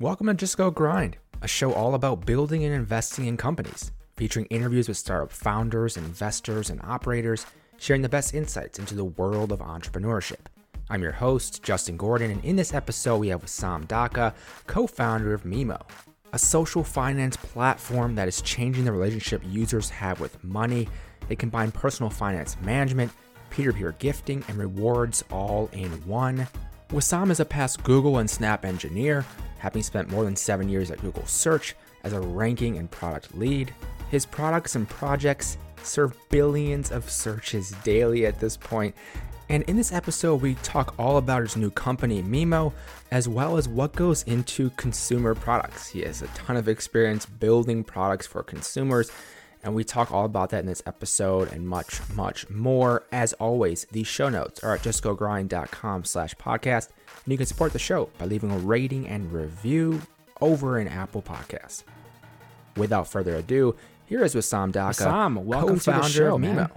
Welcome to Just Go Grind, a show all about building and investing in companies, featuring interviews with startup founders, investors, and operators, sharing the best insights into the world of entrepreneurship. I'm your host, Justin Gordon, and in this episode, we have Wissam Daka, co founder of Mimo, a social finance platform that is changing the relationship users have with money. They combine personal finance management, peer to peer gifting, and rewards all in one. Wissam is a past Google and Snap engineer, having spent more than seven years at Google Search as a ranking and product lead. His products and projects serve billions of searches daily at this point. And in this episode, we talk all about his new company, Mimo, as well as what goes into consumer products. He has a ton of experience building products for consumers, and we talk all about that in this episode and much, much more. As always, the show notes are at justgogrind.com slash podcast, and you can support the show by leaving a rating and review over in Apple Podcasts. Without further ado, here is Wissam Daka, Wissam, welcome to the co-founder show, of. Mimo.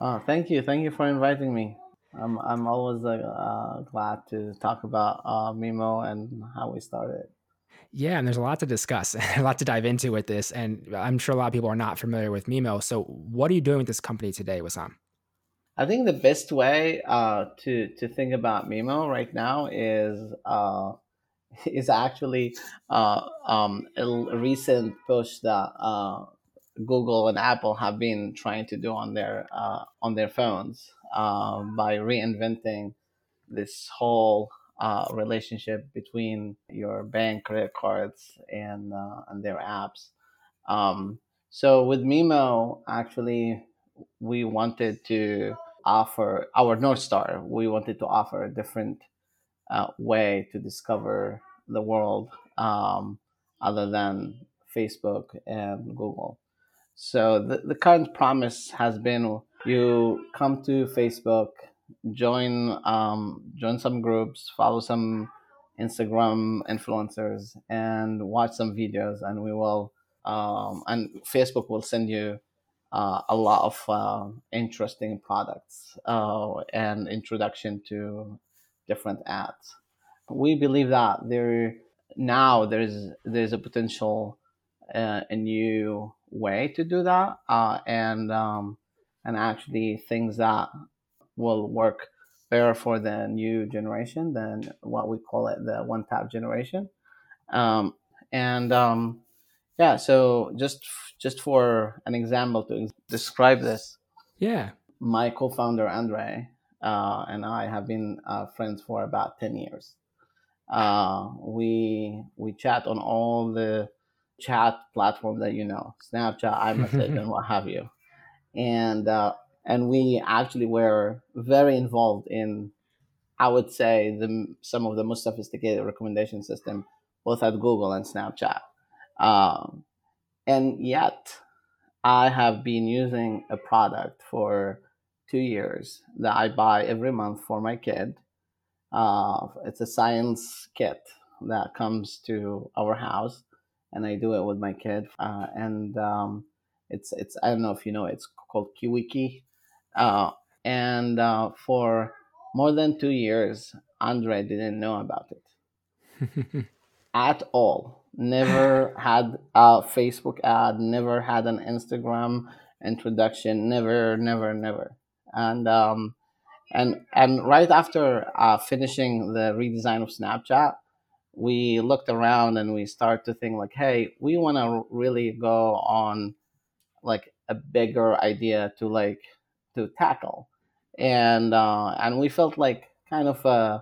Uh, thank you, thank you for inviting me. I'm I'm always uh, uh, glad to talk about uh, Mimo and how we started. Yeah, and there's a lot to discuss, a lot to dive into with this, and I'm sure a lot of people are not familiar with Mimo. So, what are you doing with this company today, Wissam? I think the best way uh, to to think about Mimo right now is uh, is actually uh, um, a recent push that uh, Google and Apple have been trying to do on their uh, on their phones uh, by reinventing this whole uh, relationship between your bank credit cards and uh, and their apps. Um, so with Mimo, actually, we wanted to offer our North Star. We wanted to offer a different uh, way to discover the world um, other than Facebook and Google. So the, the current promise has been you come to Facebook, join um, join some groups, follow some Instagram influencers, and watch some videos, and we will um, and Facebook will send you uh, a lot of uh, interesting products uh, and introduction to different ads. We believe that there now there's there's a potential uh, a new way to do that, uh, and um, and actually things that will work better for the new generation than what we call it the one tap generation. Um, and um, yeah, so just just for an example to describe this, Yeah, my co-founder Andre uh, and I have been uh, friends for about ten years. Uh, we we chat on all the chat platforms that you know, Snapchat, iMessage, and what have you, and uh, and we actually were very involved in, I would say, the some of the most sophisticated recommendation system, both at Google and Snapchat. Um, and yet, I have been using a product for two years that I buy every month for my kid. Uh, it's a science kit that comes to our house, and I do it with my kid. Uh, and um, it's it's I don't know if you know it's called KiwiCo. Uh, and uh, for more than two years, Andre didn't know about it at all. Never had a Facebook ad, never had an Instagram introduction, never, never, never. And um, and and right after uh, finishing the redesign of Snapchat, we looked around and we started to think like, hey, we want to really go on like a bigger idea to like to tackle, and uh, and we felt like kind of uh,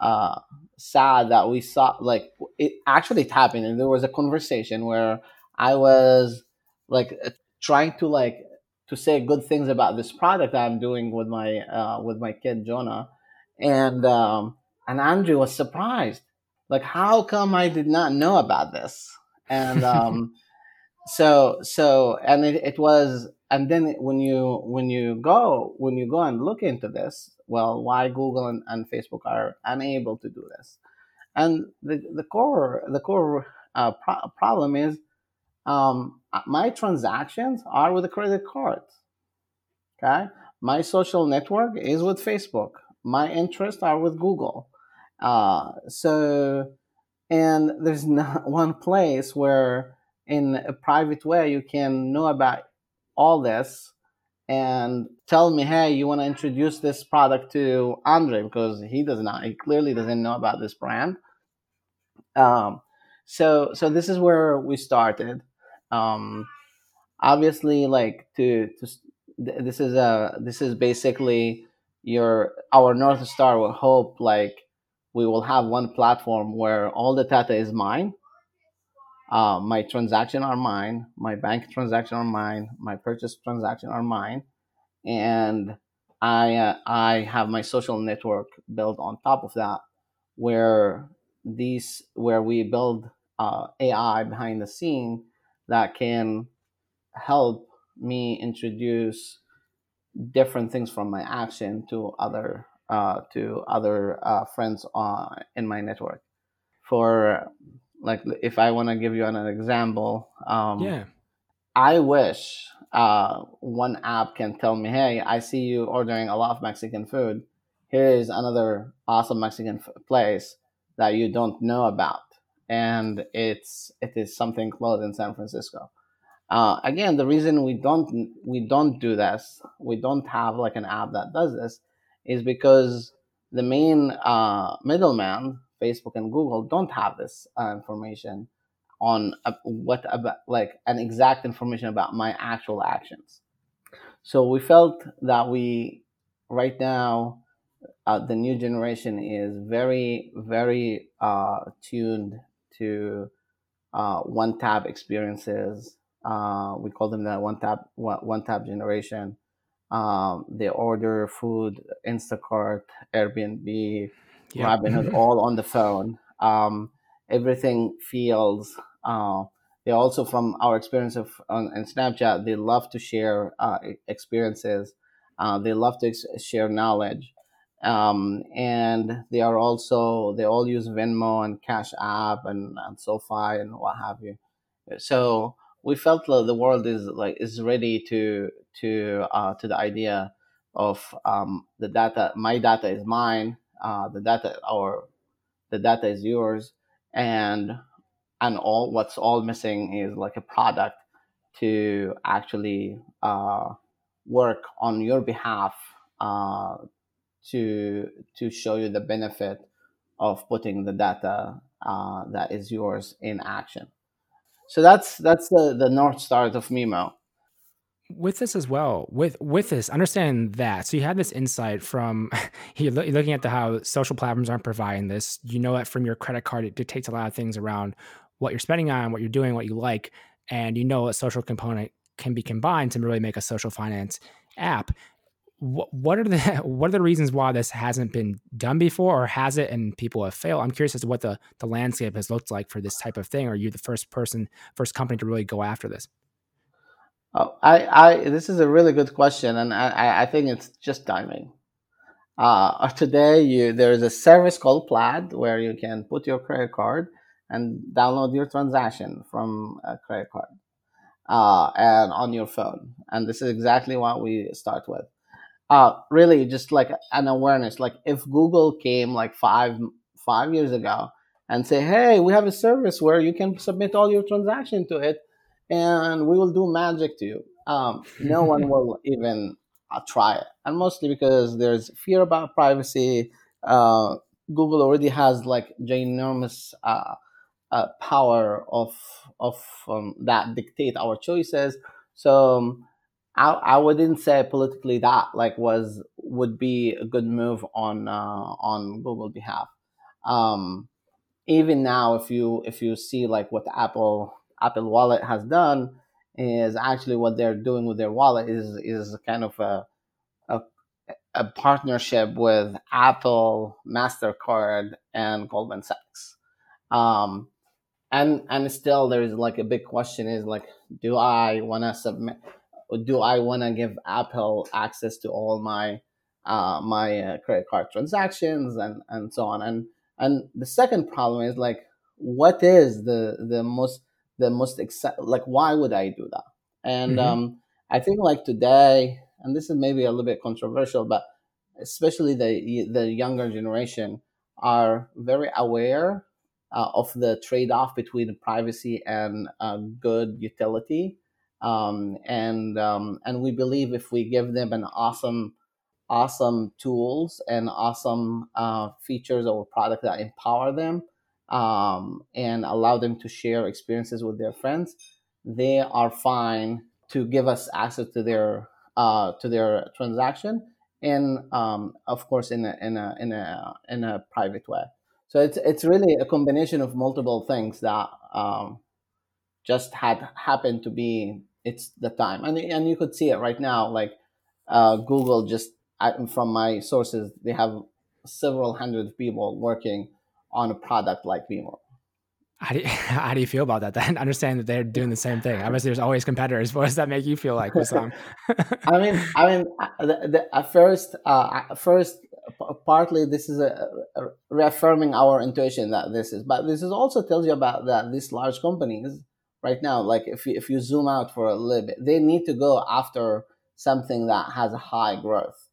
uh, sad that we saw like it actually it happened. And there was a conversation where I was like uh, trying to like to say good things about this product I'm doing with my uh, with my kid Jonah, and um, and Andre was surprised, like how come I did not know about this, and um, so so and it, it was and then when you when you go when you go and look into this, well, why Google and, and Facebook are unable to do this, and the the core the core uh, pro- problem is um, my transactions are with a credit card. Okay, my social network is with Facebook. My interests are with Google. Uh, so and there's not one place where in a private way you can know about all this and tell me hey you want to introduce this product to andre? Because he does not he clearly doesn't know about this brand. Um, so so this is where we started. Um, obviously like to to this is a this is basically your our north star. Will hope like we will have one platform where all the data is mine uh, my transaction are mine my bank transaction are mine my purchase transaction are mine and i uh, i have my social network built on top of that where these where we build uh, ai behind the scene that can help me introduce different things from my action to other uh, to other uh, friends uh, in my network. For like, if I want to give you an, example, um, yeah, I wish uh, one app can tell me, "Hey, I see you ordering a lot of Mexican food. Here is another awesome Mexican f- place that you don't know about, and it's it is something close in San Francisco." Uh, again, the reason we don't we don't do this, we don't have like an app that does this, is because the main uh, middleman, Facebook and Google, don't have this uh, information on uh, what about like an exact information about my actual actions. So we felt that we right now uh, the new generation is very very uh, tuned to one tab experiences uh, we call them the one tap one, tap generation. Um, they order food, Instacart, Airbnb, yep. Robinhood, all on the phone. Um, everything feels. Uh, they also, from our experience of on, on Snapchat, they love to share uh, experiences. Uh, they love to ex- share knowledge, um, and they are also they all use Venmo and Cash App and, and SoFi and what have you. So we felt like the world is like is ready to to uh, to the idea of um, the data. My data is mine. Uh, the data or the data is yours, and and all what's all missing is like a product to actually uh, work on your behalf uh, to to show you the benefit of putting the data uh, that is yours in action. So that's that's the the north star of Mimo. With this as well, with with this, understand that. So you had this insight from you're looking at the how social platforms aren't providing this. You know that from your credit card, it dictates a lot of things around what you're spending on, what you're doing, what you like, and you know a social component can be combined to really make a social finance app what, what are the what are the reasons why this hasn't been done before or has it and people have failed i'm curious as to what the the landscape has looked like for this type of thing are you the first person first company to really go after this oh, I, I this is a really good question and i i think it's just timing uh, today you there is a service called plaid where you can put your credit card and download your transaction from a credit card uh, and on your phone and this is exactly what we start with uh, really just like an awareness. Like if Google came like five five years ago and say, "Hey, we have a service where you can submit all your transaction to it, and we will do magic to you," um, no one will even uh, try it, and mostly because there's fear about privacy. Uh, Google already has like ginormous uh, uh, power of of um, that dictate our choices. So um, I, I wouldn't say politically that like was would be a good move on uh, on Google behalf. Um, even now, if you if you see like what Apple Apple Wallet has done, is actually what they're doing with their wallet is is kind of a a, a partnership with Apple, Mastercard, and Goldman Sachs. Um, and and still there's like a big question is like, do I want to submit? do I want to give Apple access to all my uh, my uh, credit card transactions and and so on? And and the second problem is like, what is the the most the most like why would I do that? And mm-hmm. um, I think like today, and this is maybe a little bit controversial, but especially the the younger generation are very aware uh, of the trade-off between privacy and uh, good utility. Um, and um, and we believe if we give them an awesome awesome tools and awesome uh, features or product that empower them um, and allow them to share experiences with their friends, they are fine to give us access to their uh, to their transaction and um, of course in a, in a in a in a private way. So it's it's really a combination of multiple things that um, just had happened to be it's the time, and and you could see it right now. Like uh, Google, just from my sources, they have several hundred people working on a product like Mimo. How do, you, how do you feel about that? Then understand that they're doing the same thing. Obviously, there's always competitors. What does that make you feel like, Wissam? I mean, I mean, uh, the, the, at first, uh, first, partly this is a, a, reaffirming our intuition that this is, but this is also tells you about that these large companies right now, like if you, if you zoom out for a little bit, they need to go after something that has a high growth.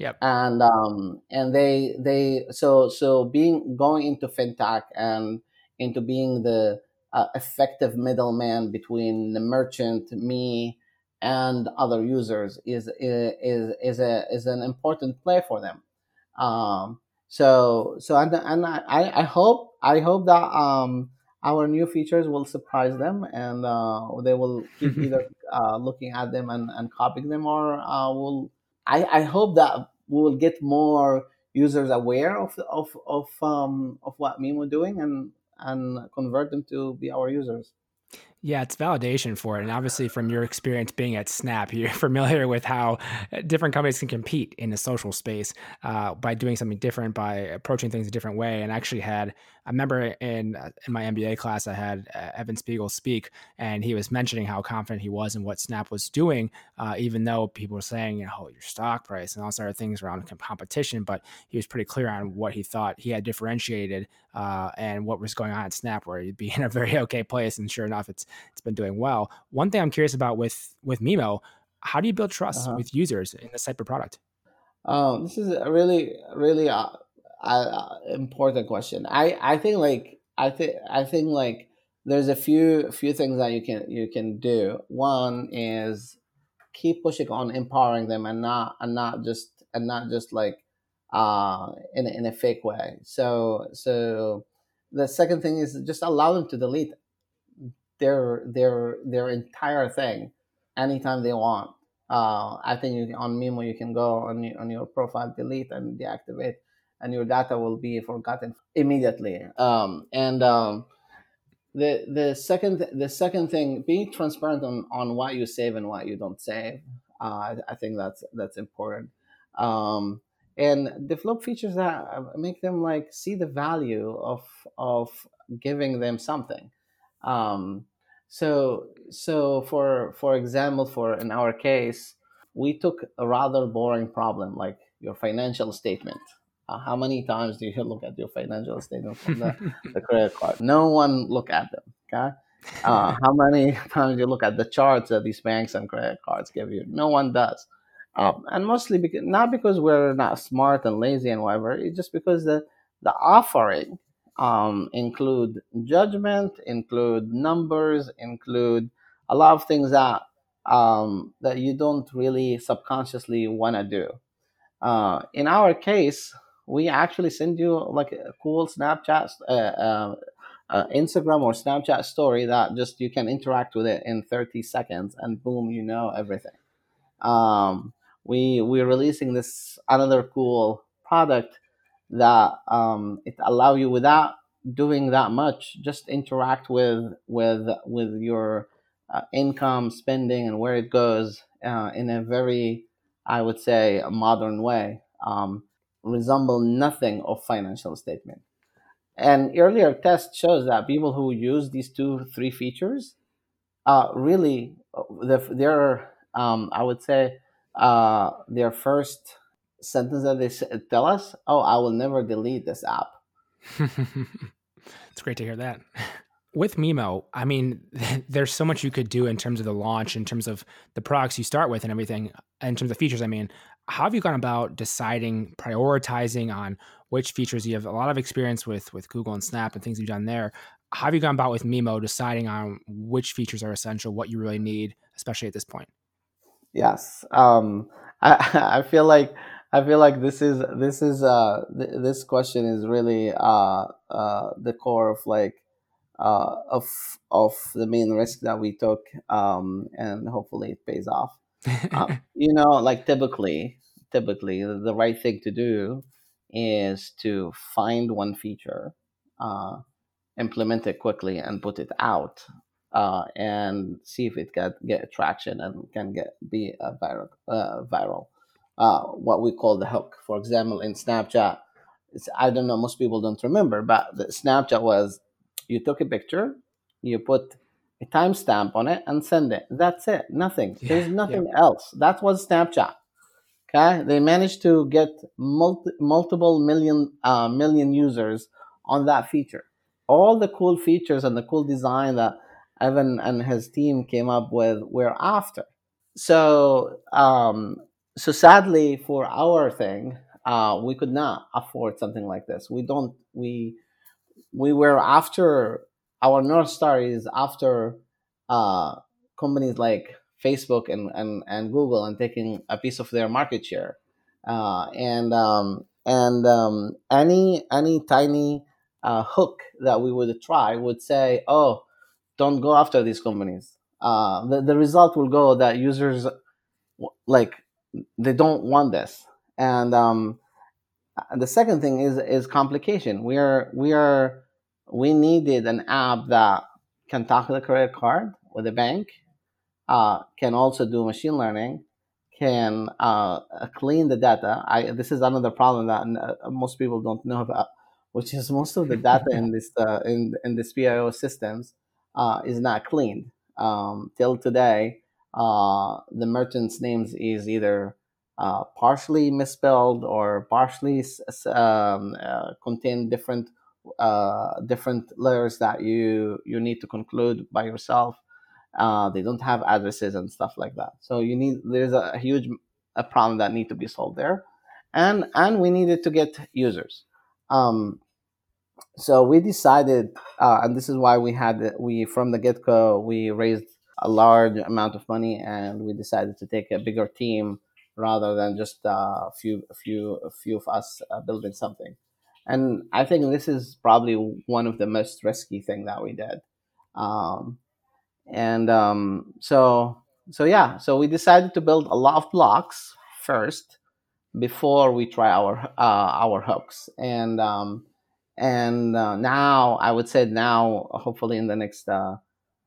Yep. And um and they they so so being going into fintech and into being the uh, effective middleman between the merchant, me, and other users is is is a is an important play for them. Um, so so and and I, I hope I hope that um, our new features will surprise them and uh, they will keep either uh, looking at them and, and copying them or uh, will I, I hope that we will get more users aware of of of um, of what Mimo doing and and convert them to be our users. Yeah, it's validation for it. And obviously, from your experience being at Snap, you're familiar with how uh, different companies can compete in the social space uh, by doing something different, by approaching things a different way. And actually, had I remember in uh, in my MBA class, I had uh, Evan Spiegel speak, and he was mentioning how confident he was in what Snap was doing, uh, even though people were saying, you know, your stock price and all sort of things around competition. But he was pretty clear on what he thought he had differentiated uh, and what was going on at Snap, where he'd be in a very okay place. And sure enough, it's it's been doing well. One thing I'm curious about with with Mimo, how do you build trust uh-huh. with users in this type of product? Um, this is a really really uh, uh, important question. I I think like I think I think like there's a few few things that you can you can do. One is keep pushing on empowering them and not and not just and not just like uh in a, in a fake way. So so the second thing is just allow them to delete their their their entire thing anytime they want. Uh, I think you, on Mimo you can go on on your profile, delete and deactivate, and your data will be forgotten immediately. Um, and um, the the second the second thing, being transparent on, on what you save and what you don't save. Uh, I, I think that's that's important. Um, and develop features that make them like see the value of of giving them something. Um, so so for for example, for in our case, we took a rather boring problem like your financial statement. Uh, how many times do you look at your financial statement from the, the credit card? No one look at them. Okay. Uh, how many times do you look at the charts that these banks and credit cards give you? No one does. Um, and mostly because not because we're not smart and lazy and whatever. It's just because the the offering um, include judgment, include numbers, include a lot of things that um, that you don't really subconsciously want to do. Uh, in our case, we actually send you like a cool Snapchat, uh, uh, uh, Instagram or Snapchat story that just you can interact with it in 30 seconds, and boom, you know everything. Um, we we're releasing this another cool product that um, it allow you without doing that much just interact with with with your uh, income spending and where it goes uh, in a very i would say modern way um, resemble nothing of financial statement and earlier test shows that people who use these two three features uh, really their um, i would say uh, their first sentence that they tell us, "Oh, I will never delete this app." it's great to hear that. With Mimo, I mean, there's so much you could do in terms of the launch, in terms of the products you start with, and everything. In terms of features, I mean, how have you gone about deciding, prioritizing on which features you have a lot of experience with with Google and Snap and things you've done there. How have you gone about with Mimo deciding on which features are essential, what you really need, especially at this point? Yes, um, I, I feel like I feel like this is this is uh th- this question is really uh uh the core of like uh of of the main risk that we took um and hopefully it pays off. Um, you know, like typically typically the right thing to do is to find one feature, uh, implement it quickly, and put it out, uh, and see if it can get traction and can get be a viral. Uh, viral. Uh, what we call the hook. For example, in Snapchat, I don't know, most people don't remember, but the Snapchat was you took a picture, you put a timestamp on it, and send it. That's it. Nothing. Yeah, There's nothing yeah. else. That was Snapchat. Okay, they managed to get multi- multiple million uh, million users on that feature. All the cool features and the cool design that Evan and his team came up with were after. So, um, so sadly for our thing, uh, we could not afford something like this. We don't. We we were after our north star is after uh, companies like Facebook and, and, and Google and taking a piece of their market share. Uh, and um, and um, any any tiny uh, hook that we would try would say, oh, don't go after these companies. Uh, the, the result will go that users like they don't want this. And um, the second thing is is complication. We are we are we needed an app that can talk to the credit card with a bank uh, can also do machine learning, can uh, clean the data. I, this is another problem that uh, most people don't know about, which is most of the data in this uh, in in this PIO systems uh, is not cleaned. Um, till today, uh, the merchant's names is either partially misspelled or partially um, contain different different layers that you you need to conclude by yourself uh, they don't have addresses and stuff like that. So you need there's a huge a problem that need to be solved there, and and we needed to get users. Um, so we decided, uh, and this is why we had we from the get go we raised a large amount of money, and we decided to take a bigger team rather than just uh, a few a few a few of us uh, building something. And I think this is probably one of the most risky thing that we did. Um, and um, so so yeah so we decided to build a lot of blocks first before we try our uh, our hooks and um, and uh, now i would say now hopefully in the next uh,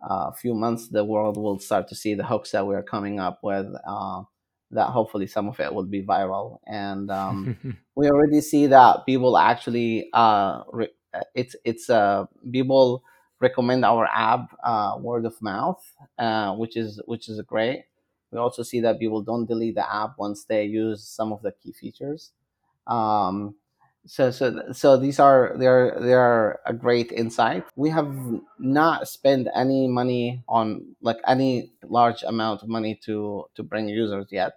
uh few months the world will start to see the hooks that we're coming up with uh, that hopefully some of it will be viral and um, we already see that people actually uh, re- it's it's people recommend our app uh, word of mouth, uh, which is which is great. We also see that people don't delete the app once they use some of the key features. Um, so so so these are they're they're a great insight. We have not spent any money on like any large amount of money to to bring users yet,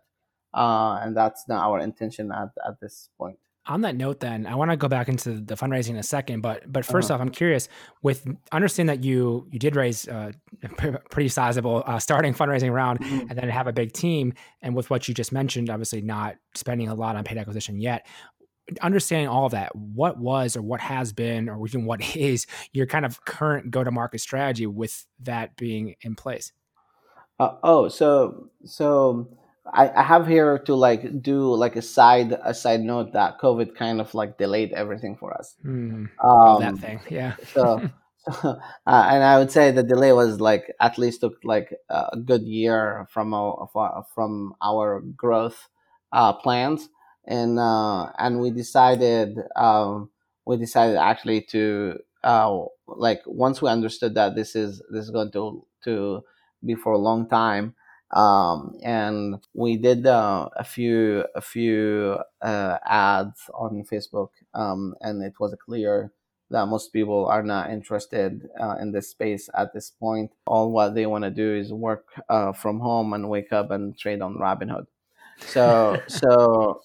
uh, and that's not our intention at at this point on that note then i want to go back into the fundraising in a second but but 1st uh-huh. off i'm curious with understand that you you did raise uh, a pretty sizable uh, starting fundraising round mm-hmm. and then have a big team and with what you just mentioned obviously not spending a lot on paid acquisition yet understanding all that what was or what has been or even what is your kind of current go to market strategy with that being in place uh, oh so so I, I have here to like do like a side a side note that COVID kind of like delayed everything for us. Mm, um, that thing, yeah. so, so uh, and I would say the delay was like at least took like a good year from our from our growth uh, plans, and uh, and we decided um, we decided actually to uh, like once we understood that this is this is going to to be for a long time um, and we did uh, a few a few uh, ads on Facebook, um, and it was clear that most people are not interested uh, in this space at this point. All what they want to do is work uh, from home and wake up and trade on Robinhood. So so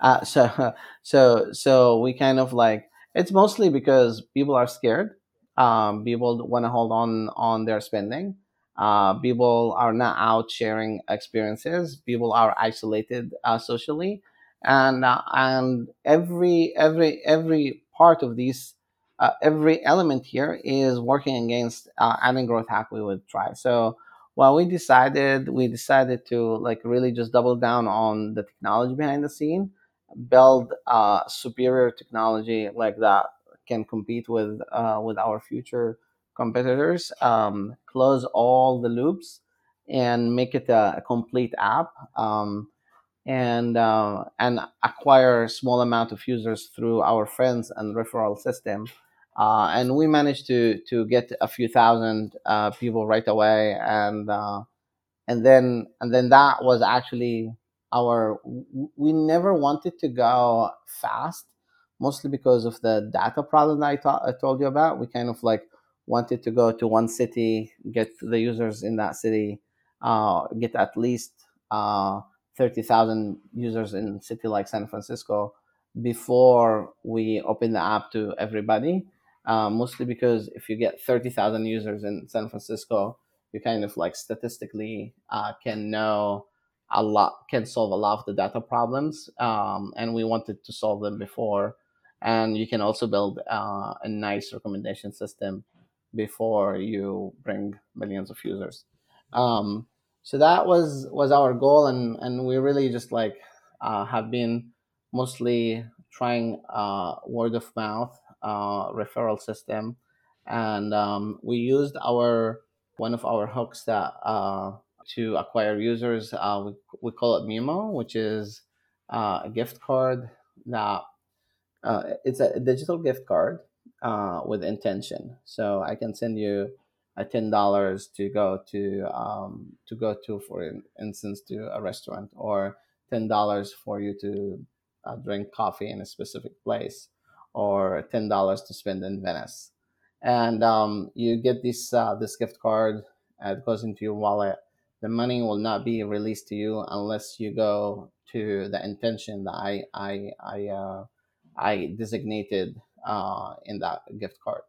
uh, so so so we kind of like it's mostly because people are scared. Um, people want to hold on on their spending. Uh, people are not out sharing experiences. People are isolated uh, socially, and uh, and every every every part of these uh, every element here is working against uh, adding growth hack we would try. So well, we decided we decided to like really just double down on the technology behind the scene, build uh, superior technology like that can compete with uh, with our future competitors, um, close all the loops, and make it a, a complete app. Um, and uh, and acquire a small amount of users through our friends and referral system uh, and we managed to to get a few thousand uh, people right away, and uh, and then and then that was actually our. We never wanted to go fast, mostly because of the data problem I, ta- I told you about. We kind of like wanted to go to one city, get the users in that city, uh, get at least uh, thirty thousand users in a city like San Francisco before we open the app to everybody uh, mostly because if you get 30,000 users in San Francisco, you kind of like statistically uh, can know a lot, can solve a lot of the data problems. Um, and we wanted to solve them before. And you can also build uh, a nice recommendation system before you bring millions of users. Um, so that was was our goal, and and we really just like uh, have been mostly trying uh, word of mouth uh, referral system, and um, we used our one of our hooks that uh, to acquire users. Uh, we, we call it Mimo, which is uh, a gift card that it's a digital gift card uh, with intention. So I can send you a ten dollars to go to um, to go to, for instance, to a restaurant, or ten dollars for you to uh, drink coffee in a specific place or ten dollars to spend in Venice, and um, you get this uh, this gift card. It goes into your wallet. The money will not be released to you unless you go to the intention that I I I, uh, I designated uh, in that gift card.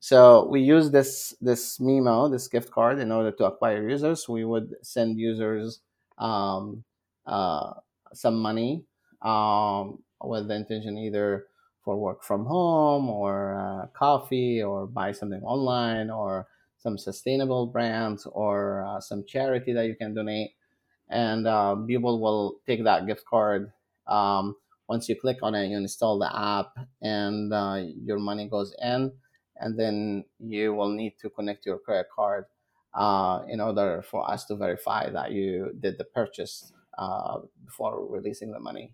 So we use this this Mimo, this gift card, in order to acquire users. We would send users um, uh, some money um, with the intention either for work from home or uh, coffee or buy something online or some sustainable brands or uh, some charity that you can donate and uh, people will take that gift card um, once you click on it you install the app and uh, your money goes in and then you will need to connect your credit card uh, in order for us to verify that you did the purchase uh, before releasing the money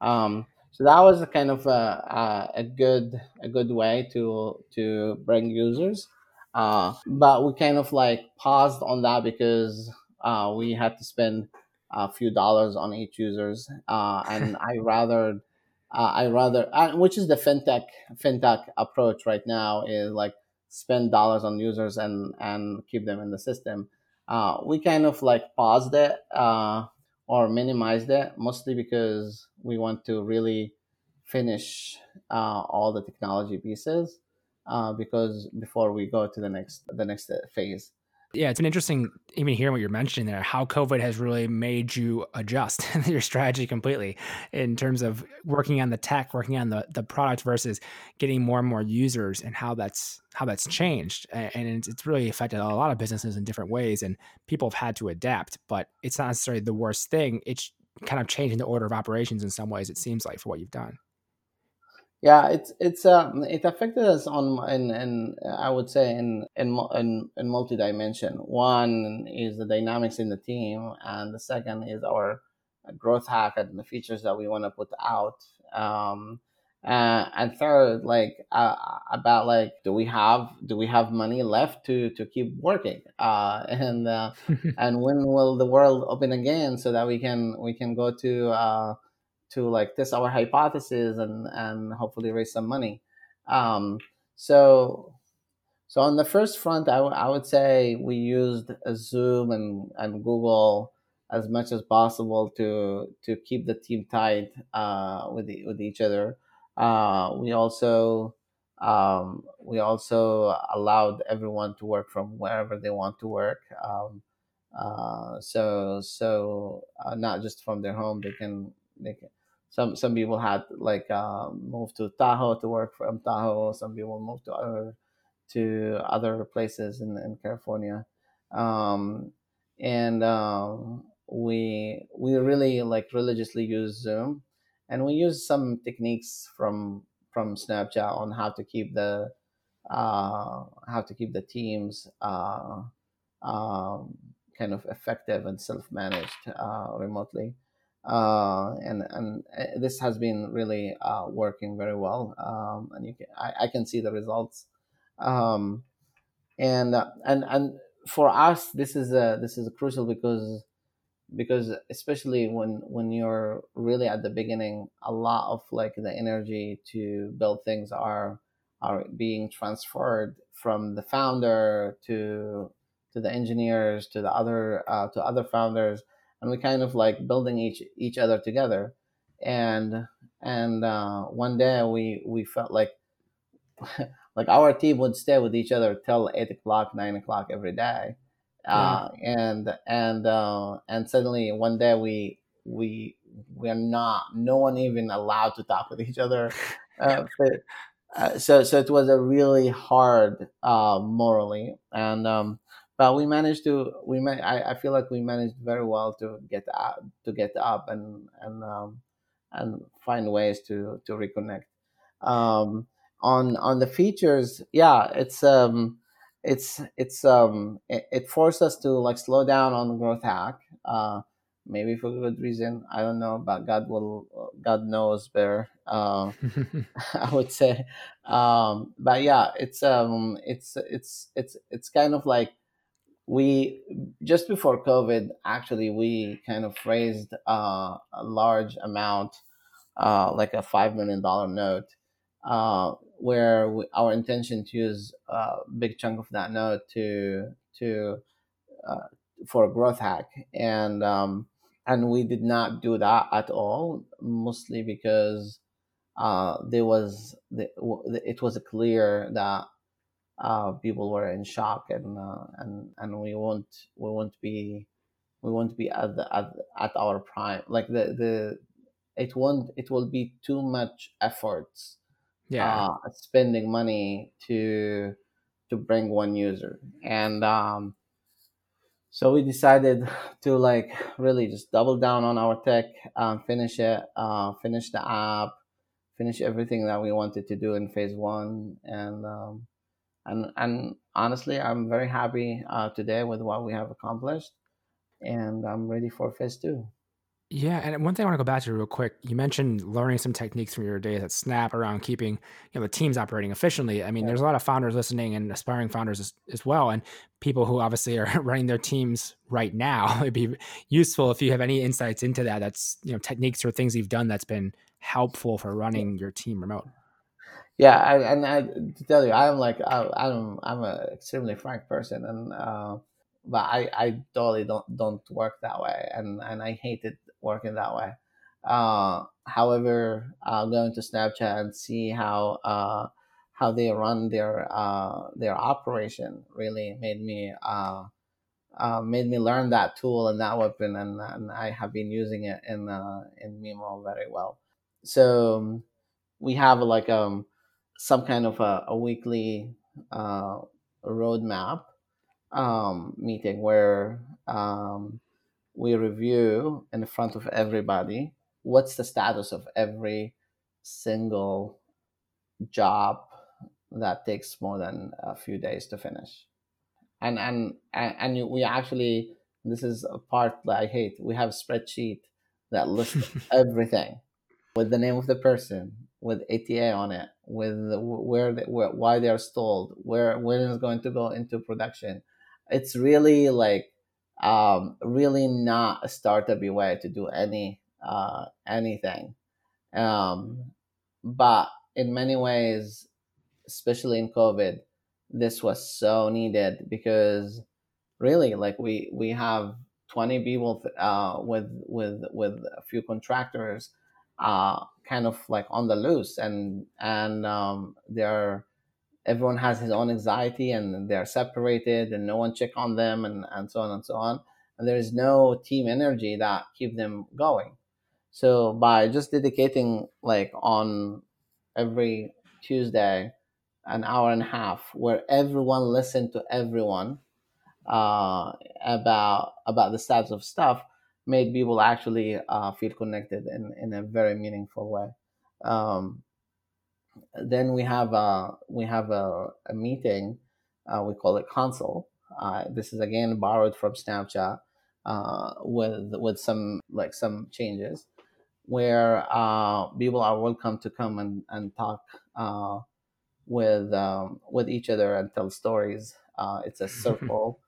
um, so that was a kind of a, a, good a good way to to bring users. Uh, but we kind of like paused on that because uh, we had to spend a few dollars on each users, uh, and I rather uh, I rather uh, which is the fintech fintech approach right now is like spend dollars on users and and keep them in the system. Uh, we kind of like paused it or minimize that mostly because we want to really finish uh, all the technology pieces uh, because before we go to the next the next phase yeah, it's been interesting even hearing what you're mentioning there, how COVID has really made you adjust your strategy completely in terms of working on the tech, working on the, the product versus getting more and more users and how that's how that's changed. And it's, it's really affected a lot of businesses in different ways and people have had to adapt, but it's not necessarily the worst thing. It's kind of changing the order of operations in some ways, it seems like, for what you've done. Yeah, it's it's uh, it affected us on in, in I would say in in in, in multi dimension. One is the dynamics in the team, and the second is our growth hack and the features that we want to put out. Um, uh, and third, like uh, about like do we have do we have money left to to keep working? Uh, and uh, and when will the world open again so that we can we can go to uh, to like test our hypothesis and and hopefully raise some money. Um, so so on the first front, I, w- I would say we used Zoom and, and Google as much as possible to to keep the team tight uh, with the, with each other. Uh, we also um, we also allowed everyone to work from wherever they want to work. Um, uh, so so uh, not just from their home, they can they can. Some some people had like uh, moved to Tahoe to work from Tahoe. Some people moved to other to other places in, in California. Um, and um, we we really like religiously use Zoom, and we use some techniques from from Snapchat on how to keep the uh, how to keep the teams uh, um, kind of effective and self managed uh, remotely. Uh, and and uh, this has been really uh, working very well, um, and you can I, I can see the results. Um, and uh, and and for us, this is a, this is crucial because because especially when when you're really at the beginning, a lot of like the energy to build things are are being transferred from the founder to to the engineers to the other uh, to other founders and we kind of like building each each other together and and uh, one day we we felt like like our team would stay with each other till eight o'clock, nine o'clock every day. Uh, and and uh, and suddenly one day we we we're not no one even allowed to talk with each other. Uh, but, uh, so so it was a really hard uh, morally and um, but we managed to we ma- I, I feel like we managed very well to get up to get up and and um, and find ways to to reconnect. Um, on on the features yeah it's um it's it's um it, it forced us to like slow down on growth hack uh maybe for good reason i don't know but god will god knows better uh, i would say um but yeah it's um it's it's it's it's kind of like we just before covid actually we kind of raised uh, a large amount uh like a five million dollar note uh, where we, our intention to use a big chunk of that note to to uh, for a growth hack. And um, and we did not do that at all mostly because uh, there was the, it was clear that uh, people were in shock and uh, and and we won't we won't be we won't be at the, at, at our prime. Like the the it won't it will be too much efforts yeah. uh, spending money to to bring one user. And um so we decided to like really just double down on our tech um, finish it uh, finish the app finish everything that we wanted to do in phase one. And um, and and honestly i'm very happy uh, today with what we have accomplished and i'm ready for phase two yeah, and one thing I want to go back to real quick. You mentioned learning some techniques from your days at Snap around keeping you know the teams operating efficiently. I mean, yeah. there's a lot of founders listening and aspiring founders as, as, well, and people who obviously are running their teams right now. It'd be useful if you have any insights into that. That's you know techniques or things you've done that's been helpful for running your team remote. Yeah, I, and I, to tell you, I'm like I, am I'm an extremely frank person, and uh, but I, I totally don't don't work that way, and and I hate it working that way. Uh, however, uh, going to Snapchat and see how uh, how they run their uh, their operation really made me uh, uh, made me learn that tool and that weapon, and, and I have been using it in uh, in Mimo very well. So we have like um some kind of a, a weekly uh, roadmap um, meeting where um, we review in front of everybody what's the status of every single job that takes more than a few days to finish. And and and, and we actually this is a part that i hate. We have a spreadsheet that lists everything with the name of the person with ETA on it with where, they, where why they're stalled where when it's going to go into production it's really like um, really not a startup way to do any uh, anything. Um, but in many ways, especially in COVID, this was so needed because really, like we we have 20 people uh, with with with a few contractors uh, kind of like on the loose and and um, they're everyone has his own anxiety and they're separated and no one check on them and, and so on and so on and there's no team energy that keep them going. So by just dedicating like on every tuesday an hour and a half where everyone listened to everyone uh, about about the types of stuff made people actually uh, feel connected in, in a very meaningful way. Um, then we have a, we have a, a meeting, uh, we call it council. Uh, this is again borrowed from Snapchat uh, with with some like some changes where uh, people are welcome to come and, and talk uh, with um, with each other and tell stories. it's a circle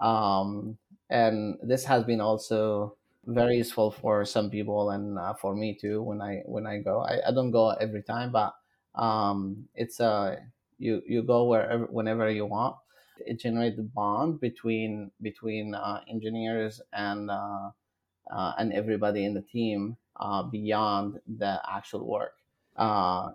um, and this has been also very useful for some people and uh, for me too when i when i go. I, I don't go every time but um, it's a uh, you you go wherever whenever you want. It generates a bond between between uh, engineers and uh, uh, and everybody in the team uh, beyond the actual work.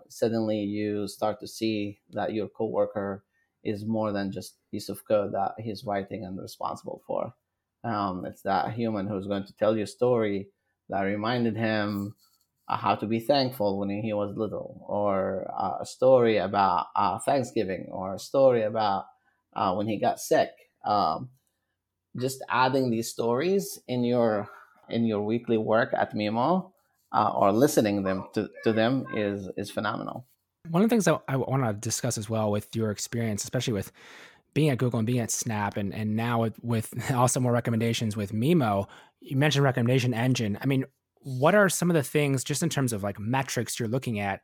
Suddenly you start to see that your coworker is more than just piece of code that he's writing and responsible for. Um, it's that human who's going to tell you a story that reminded him uh, how to be thankful when he was little, or uh, a story about uh, Thanksgiving, or a story about uh, when he got sick. Um, just adding these stories in your in your weekly work at Mimo uh, or listening them to, to them is is phenomenal. One of the things that I want to discuss as well with your experience, especially with being at Google and being at Snap, and and now with, with also more recommendations with Mimo. You mentioned recommendation engine. I mean, what are some of the things just in terms of like metrics you're looking at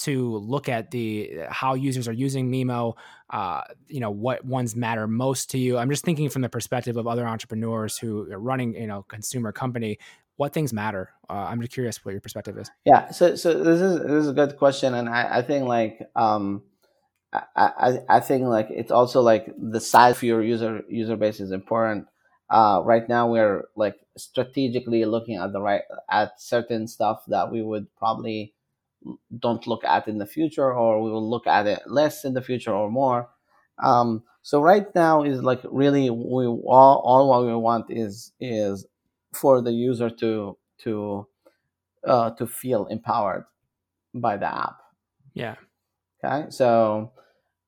to look at the how users are using Mimo? Uh, you know, what ones matter most to you? I'm just thinking from the perspective of other entrepreneurs who are running you know consumer company what things matter? Uh, I'm just curious what your perspective is. Yeah, so so this is this is a good question, and I, I think like um, I, I think like it's also like the size of your user user base is important. Uh, right now we're like strategically looking at the right at certain stuff that we would probably don't look at in the future, or we will look at it less in the future or more. Um, so right now is like really we all all what we want is is for the user to to uh, to feel empowered by the app. Yeah. Okay. So,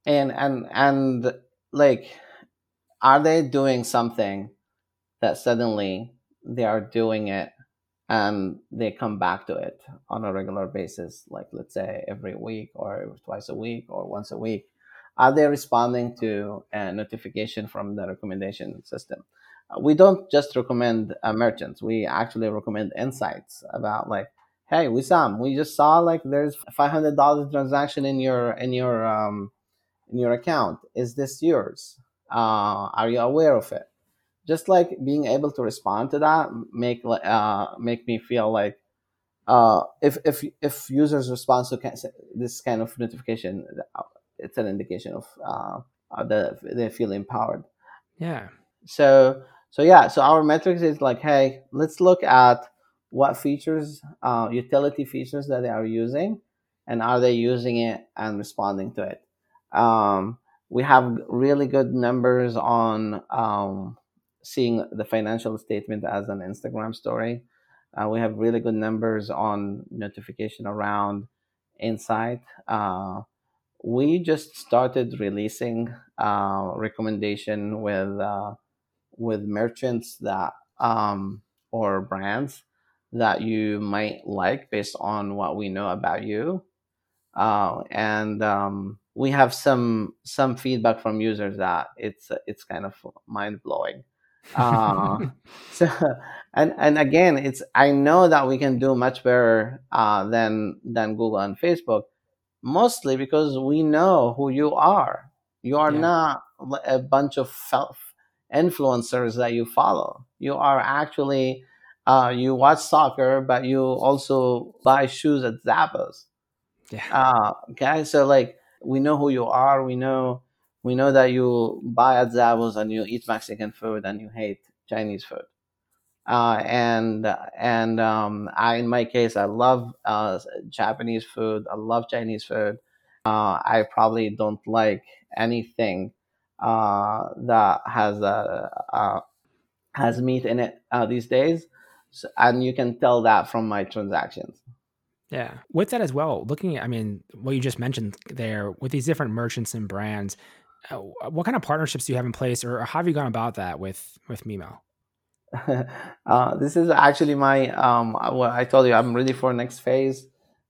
and and and like, are they doing something that suddenly they are doing it and they come back to it on a regular basis, like let's say every week or twice a week or once a week? Are they responding to a notification from the recommendation system? we don't just recommend uh, merchants. We actually recommend insights about like, hey, Wissam, we just saw like there's five hundred dollars transaction in your in your um, in your account. Is this yours? Uh, are you aware of it? Just like being able to respond to that make uh, make me feel like uh, if if if users respond to this kind of notification, uh, it's an indication of uh, that they feel empowered. Yeah. So so yeah, so our metrics is like, hey, let's look at what features, uh, utility features that they are using, and are they using it and responding to it. Um, we have really good numbers on um, seeing the financial statement as an Instagram story. Uh, we have really good numbers on notification around Insight. Uh, we just started releasing uh, recommendation with uh, with merchants that um, or brands that you might like based on what we know about you. Uh, and um, we have some some feedback from users that it's it's kind of mind blowing. Uh, so and and again, it's I know that we can do much better uh, than than Google and Facebook, mostly because we know who you are. You are yeah. not a bunch of influencers that you follow. You are actually uh, you watch soccer, but you also buy shoes at Zappos. Yeah. Uh, okay, so like we know who you are. We know we know that you buy at Zappos and you eat Mexican food and you hate Chinese food. uh, and and um, I, in my case, I love uh, Japanese food. I love Chinese food. Uh, I probably don't like anything uh, that has a, has meat in it uh, these days, so, and you can tell that from my transactions. Yeah, with that as well, looking at, I mean, what you just mentioned there with these different merchants and brands, uh, what kind of partnerships do you have in place, or how have you gone about that with with Mimo? uh, this is actually my um what I told you I'm ready for next phase.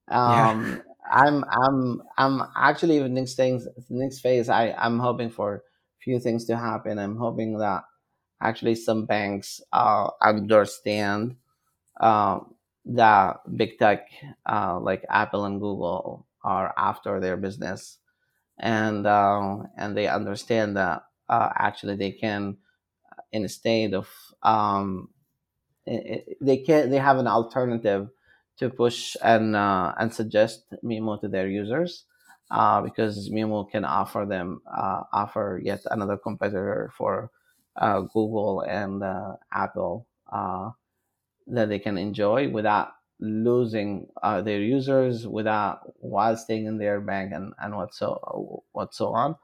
Um yeah. I'm I'm I'm actually next things next phase I I'm hoping for a few things to happen. I'm hoping that actually some banks uh understand uh, that big tech uh, like Apple and Google are after their business. And uh, and they understand that uh, actually they can in a state of um, they can they have an alternative to push and uh, and suggest Mimo to their users uh, because Mimo can offer them uh, offer yet another competitor for uh, Google and uh, Apple uh, that they can enjoy without losing their users without while staying in their bank and and what so what so on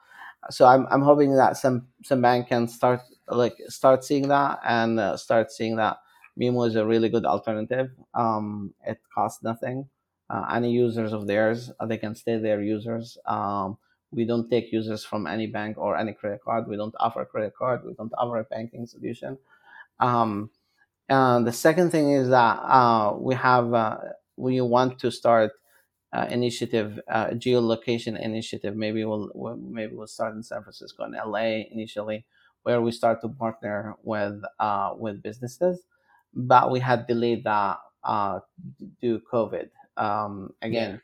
so I'm, I'm hoping that some some bank can start like start seeing that and uh, start seeing that Mimo is a really good alternative. Um, it costs nothing. Uh, any users of theirs, uh, they can stay their users. Um, we don't take users from any bank or any credit card. We don't offer a credit card. We don't offer a banking solution. Um, and the second thing is that uh, we have uh, we want to start uh, initiative, uh, geolocation initiative. Maybe we'll, we'll, maybe we'll start in San Francisco and LA initially, where we start to partner with uh, with businesses. But we had delayed that uh, due to COVID. Um, again,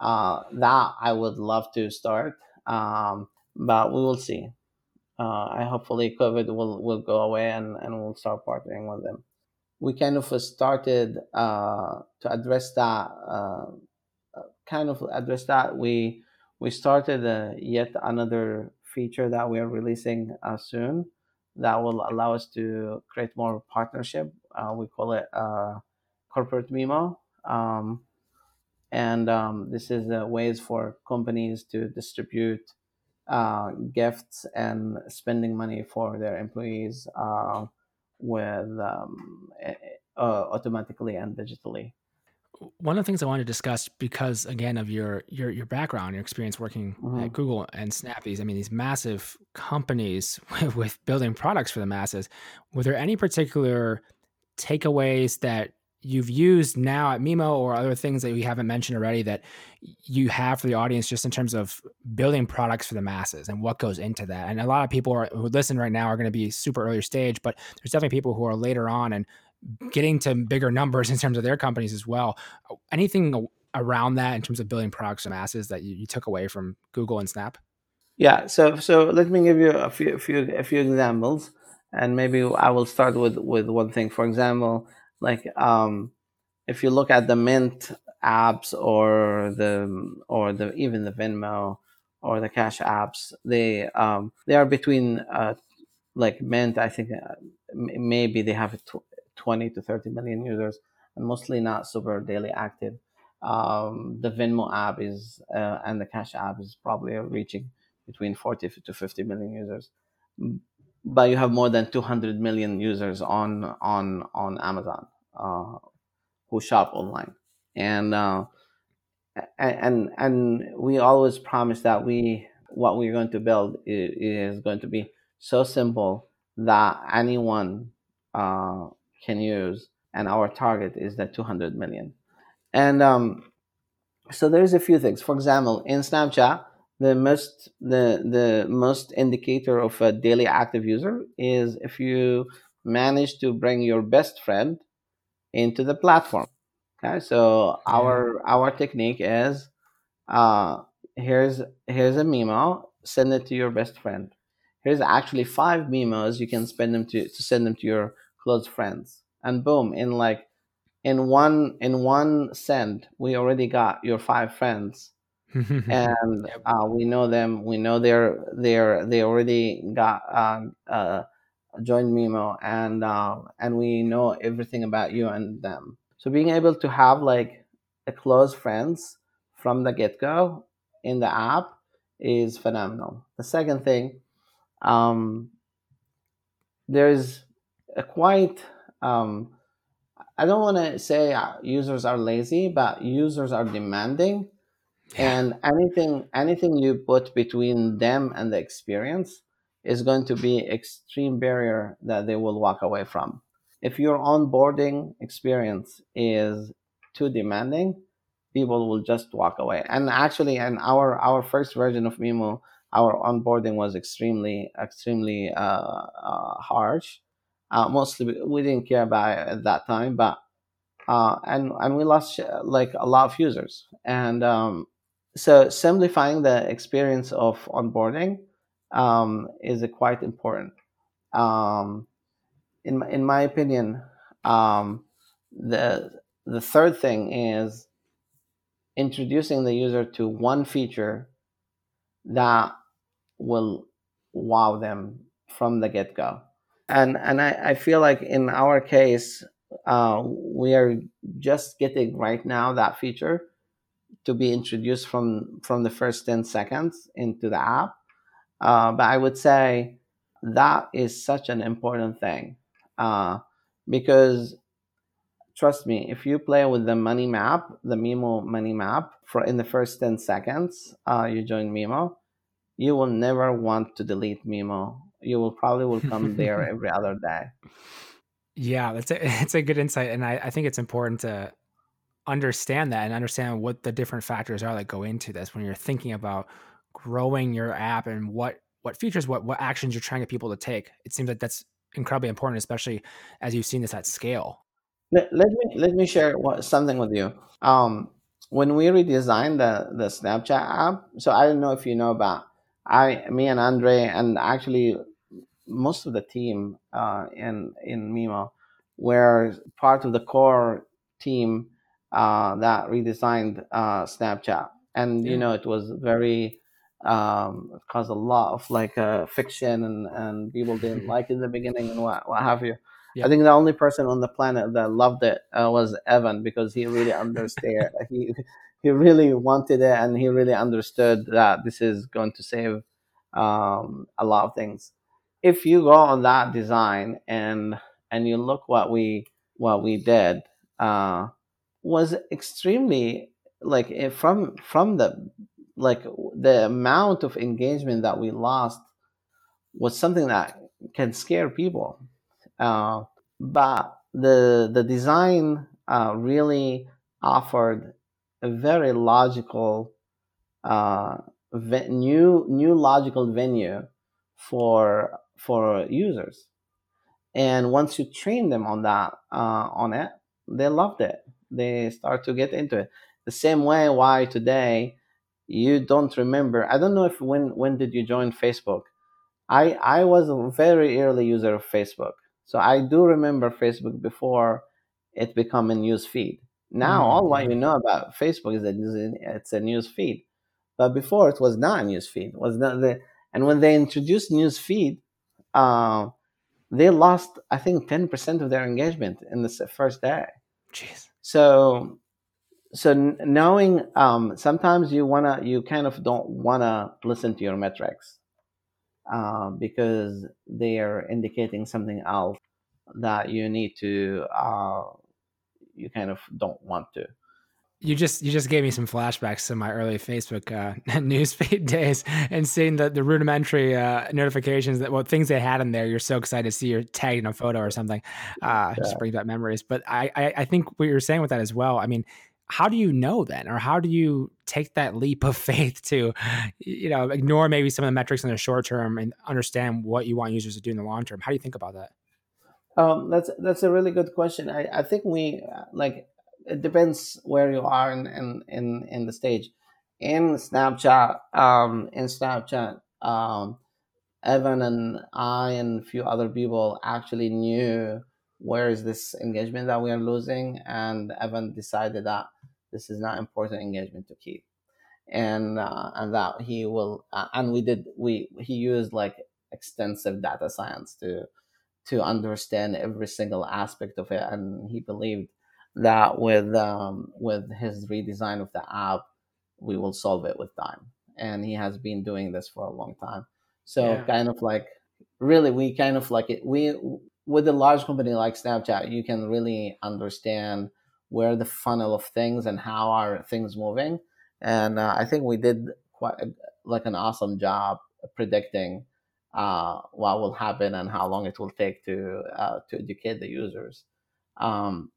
yeah. uh, that I would love to start, um, but we will see. Uh, I hopefully COVID will, will go away and, and we'll start partnering with them. We kind of started uh, to address that uh, kind of address that, we we started uh, yet another feature that we are releasing uh, soon that will allow us to create more partnership. Uh, we call it corporate memo. Um, and um, this is uh, ways for companies to distribute uh, gifts and spending money for their employees with um, automatically and digitally one of the things I want to discuss because again of your your your background, your experience working mm-hmm. at Google and Snap, these I mean these massive companies with, with building products for the masses. Were there any particular takeaways that you've used now at Mimo or other things that we haven't mentioned already that you have for the audience just in terms of building products for the masses and what goes into that? And a lot of people are, who listen right now are going to be super early stage, but there's definitely people who are later on and getting to bigger numbers in terms of their companies as well. Anything around that in terms of building products for masses that you, you took away from Google and Snap? Yeah, so so let me give you a few a few a few examples, and maybe I will start with with one thing. For example, like um, if you look at the Mint apps or the or the even the Venmo or the Cash apps, they um, they are between uh, like Mint. I think uh, maybe they have 20 to 30 million users and mostly not super daily active. Um, the Venmo app is uh, and the Cash app is probably reaching between 40 to 50 million users. But you have more than 200 million users on on on Amazon uh, who shop online, and uh, and and we always promise that we what we're going to build is, going to be so simple that anyone uh, can use, and our target is that 200 million. And um, so there's a few things. For example, in Snapchat, the most the the most indicator of a daily active user is if you manage to bring your best friend into the platform. Okay, so our our technique is uh, here's here's a memo send it to your best friend. Here's actually five memos you can spend them to to send them to your close friends and boom in like in one in one send we already got your five friends and uh, we know them we know they're they're they already got uh, uh, joined Mimo, and uh, and we know everything about you and them. So being able to have like a close friends from the get go in the app is phenomenal. The second thing, um, there's a quite um, I don't want to say uh, users are lazy, but users are demanding, yeah. and anything anything you put between them and the experience is going to be extreme barrier that they will walk away from. If your onboarding experience is too demanding, people will just walk away. And actually, in our our first version of Mimo, our onboarding was extremely extremely uh, uh, harsh. Uh, mostly, we didn't care about it at that time, but uh, and and we lost like a lot of users. And um, so, simplifying the experience of onboarding um, is quite important. Um, in in my opinion, um, the the third thing is introducing the user to one feature that will wow them from the get go. And and I, I feel like in our case, uh, we are just getting right now that feature to be introduced from from the first 10 seconds into the app. Uh, but I would say that is such an important thing uh, because trust me, if you play with the money map, the Mimo money map, for in the first 10 seconds uh, you join Mimo, you will never want to delete Mimo. You will probably will come there every other day. Yeah, that's a, it's a good insight. And I, I think it's important to understand that and understand what the different factors are that go into this when you're thinking about growing your app and what what features what what actions you're trying to people to take it seems like that's incredibly important especially as you've seen this at scale let, let me let me share what, something with you. Um, when we redesigned the the Snapchat app, so I don't know if you know about I, me and Andre, and actually most of the team uh, in in Mimo were part of the core team uh, that redesigned uh, Snapchat, and you know it was very um, it caused a lot of like uh, fiction and and people didn't like it in the beginning and what what have you. Yeah. I think the only person on the planet that loved it uh, was Evan because he really understood. he he really wanted it, and he really understood that this is going to save um, a lot of things. If you go on that design and and you look what we what we did uh, was extremely like eh, from from the like the amount of engagement that we lost was something that can scare people uh, but the the design uh, really offered a very logical uh, ve- new new logical venue for for users. And once you train them on that uh, on it, they loved it. They start to get into it. The same way why today you don't remember. I don't know if when when did you join Facebook. I I was a very early user of Facebook so I do remember Facebook before it become a news feed. Now mm-hmm. all what you know about Facebook is that it's a news feed, but before it was not a news feed. It was not the and when they introduced news feed, uh, they lost I think ten percent of their engagement in the first day. Jeez. So so knowing um, sometimes you wanna you kind of don't wanna listen to your metrics uh, because they are indicating something else that you need to uh, you kind of don't want to you just you just gave me some flashbacks to my early Facebook uh, newsfeed days and seeing the the rudimentary uh, notifications that well things they had in there. You're so excited to see you're tagged in a photo or something. Uh, yeah. Just bring back memories. But I, I I think what you're saying with that as well. I mean, how do you know then or how do you take that leap of faith to you know ignore maybe some of the metrics in the short term and understand what you want users to do in the long term how do you think about that um, that's that's a really good question i, I think we like it depends where you are in in in, in the stage. In snapchat um, in snapchat um, evan and i and a few other people actually knew where is this engagement that we are losing and evan decided that this is not important engagement to keep. And uh, and that he will uh, and we did we he used like extensive data science to to understand every single aspect of it, and he believed that with um, with his redesign of the app, we will solve it with time. And he has been doing this for a long time. So Yeah. kind of like really, we kind of like it. We with a large company like Snapchat, you can really understand where the funnel of things and how are things moving. And uh, I think we did quite a, like an awesome job predicting uh, what will happen and how long it will take to uh, to educate the users. Um,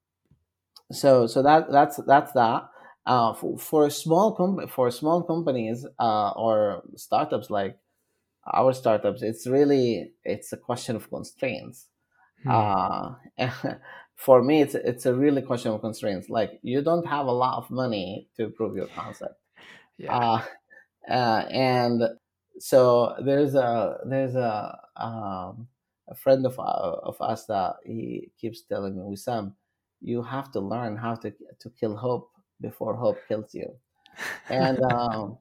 so so that that's that's that. Uh, for, for small com- for small companies uh, or startups like our startups, it's really it's a question of constraints. Hmm. Uh, for me, it's it's a really question of constraints. Like you don't have a lot of money to prove your concept. yeah. Uh, uh, and so there's a there's a um, a friend of uh, of us that he keeps telling me, Wissam, you have to learn how to to kill hope before hope kills you. And um,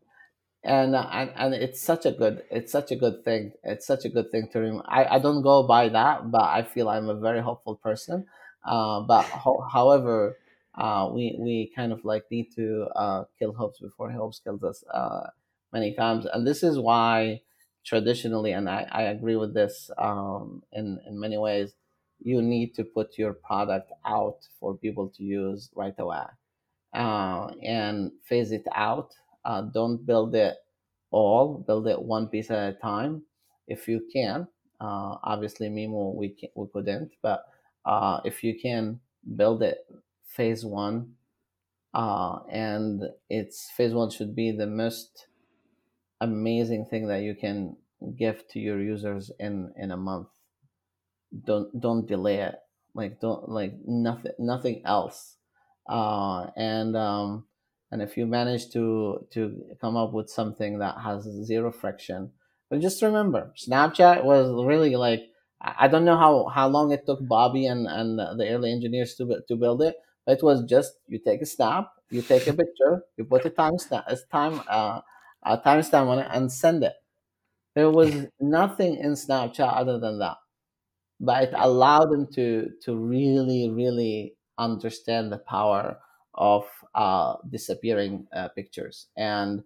and uh, and and it's such a good it's such a good thing. It's such a good thing to remember. I I don't go by that, but I feel I'm a very hopeful person. Uh, but ho- however, uh, we we kind of like need to uh, kill hopes before hopes kills us uh, many times, and this is why traditionally, and I, I agree with this um, in in many ways, you need to put your product out for people to use right away uh, and phase it out. Uh, don't build it all. Build it one piece at a time, if you can. Uh, obviously, Mimo we can, we couldn't, but uh, if you can build it phase one, uh, and it's phase one should be the most amazing thing that you can give to your users in in a month. Don't don't delay it. Like don't like nothing nothing else. Uh, and um, and if you manage to to come up with something that has zero friction, but just remember, Snapchat was really like I don't know how how long it took Bobby and and the early engineers to to build it. But it was just you take a snap, you take a picture, you put a time stamp a time uh, a timestamp on it, and send it. There was nothing in Snapchat other than that but it allowed them to to really really understand the power of uh, disappearing uh, pictures and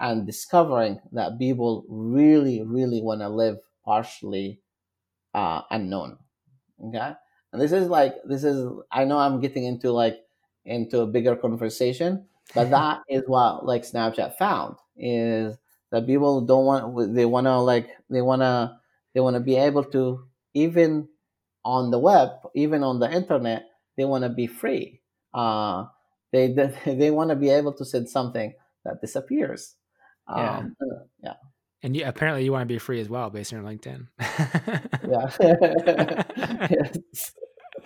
and discovering that people really really want to live partially uh, unknown okay? And this is like this is i know i'm getting into like into a bigger conversation but that is what like snapchat found is that people don't want they want to like they want to they want to be able to even on the web even on the internet they want to be free. Uh they they, they want to be able to send something that disappears. Yeah. um yeah. And you, apparently, you want to be free as well, based on your LinkedIn. yeah. Yes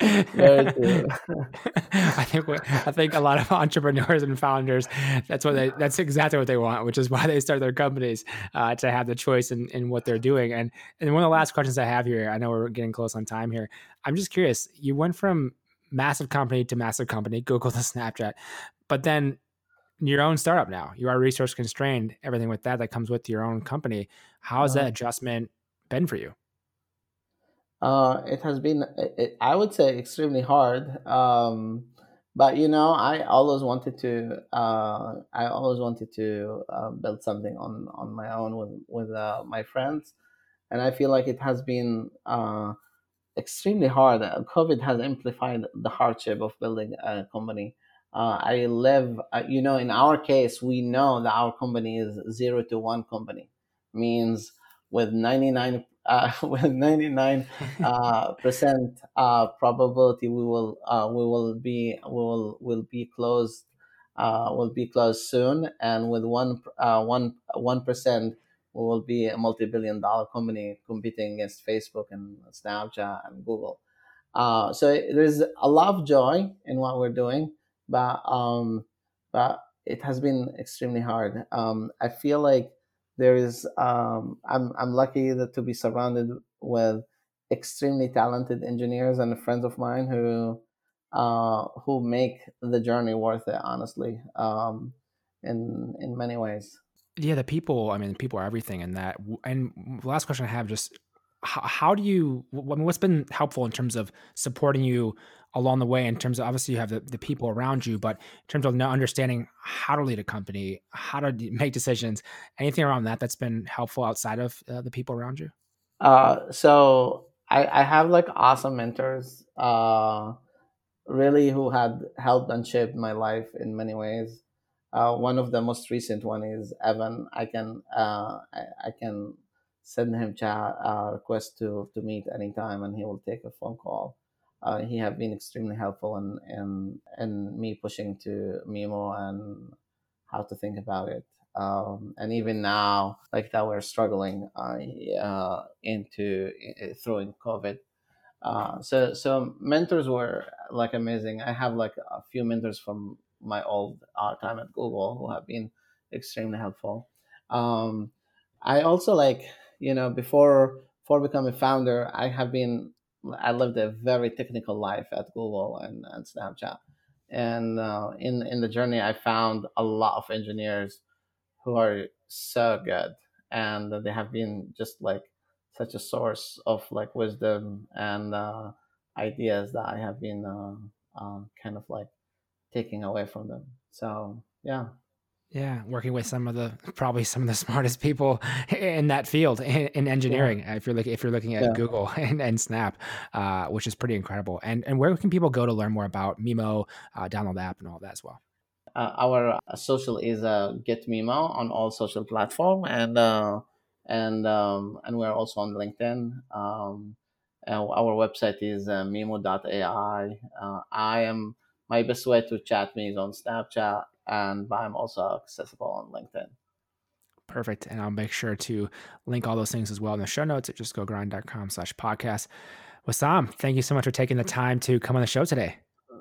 very true I think what, I think a lot of entrepreneurs and founders that's what they that's exactly what they want, which is why they start their companies uh, to have the choice in, in what they're doing. And and one of the last questions I have here, I know we're getting close on time here. I'm just curious. You went from massive company to massive company, Google to Snapchat, but then your own startup now. You are resource constrained. Everything with that that comes with your own company. How has Uh-huh. that adjustment been for you? Uh, it has been, it, I would say, extremely hard. Um, but you know, I always wanted to. Uh, I always wanted to uh, build something on on my own with with uh, my friends, and I feel like it has been uh, extremely hard. Uh, COVID has amplified the hardship of building a company. Uh, I live, uh, you know, in our case, we know that our company is zero to one company, means with 99 uh, with 99 uh, percent uh, probability we will uh, we will be we will will be closed uh, will be closed soon. And with one uh, one one percent we will be a multi-billion dollar company competing against Facebook and Snapchat and Google. Uh, so there's a lot of joy in what we're doing but um, but it has been extremely hard. Um, I feel like there is um, I'm I'm lucky that to be surrounded with extremely talented engineers and friends of mine who uh, who make the journey worth it. Honestly, um, in in many ways. Yeah, the people. I mean, people are everything, and that. And last question I have, just how, how do you? I mean, what's been helpful in terms of supporting you along the way? In terms of obviously you have the, the people around you, but in terms of understanding how to lead a company, how to make decisions, anything around that that's been helpful outside of uh, the people around you. Uh, so I, I have like awesome mentors, uh, really who had helped and shaped my life in many ways. Uh, one of the most recent one is Evan. I can uh, I, I can send him chat uh, request to to meet anytime, and he will take a phone call. Uh, he have been extremely helpful in in in me pushing to Mimo and how to think about it. Um, and even now, like that, we're struggling uh, uh, into throwing COVID. Uh, so so mentors were like amazing. I have like a few mentors from my old uh, time at Google who have been extremely helpful. Um, I also like you know before before becoming founder, I have been I lived a very technical life at Google and, and Snapchat, and uh, in in the journey, I found a lot of engineers who are so good, and they have been just like such a source of like wisdom and uh, ideas that I have been uh, uh, kind of like taking away from them. So yeah. Yeah, working with some of the probably some of the smartest people in that field in, in engineering. Yeah. If you're looking if you're looking at yeah. Google and, and Snap, uh, which is pretty incredible. And and where can people go to learn more about Mimo, uh, download the app, and all that as well? Uh, our uh, social is uh, Get Mimo on all social platform, and uh, and um, and we're also on LinkedIn. Um, our website is uh, mimo.ai. Uh, I am my best way to chat me is on Snapchat, and I'm also accessible on LinkedIn. Perfect. And I'll make sure to link all those things as well in the show notes at justgogrind.com slash podcast. Wissam, thank you so much for taking the time to come on the show today.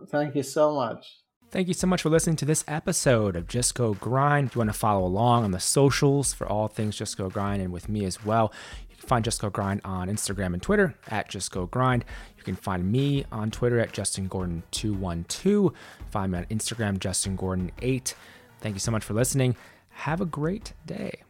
Thank you so much. Thank you so much for listening to this episode of Just Go Grind. If you want to follow along on the socials for all things Just Go Grind and with me as well, find Just Go Grind on Instagram and Twitter at Just Go Grind. You can find me on Twitter at Justin Gordon212. Find me on Instagram, Justin Gordon8. Thank you so much for listening. Have a great day.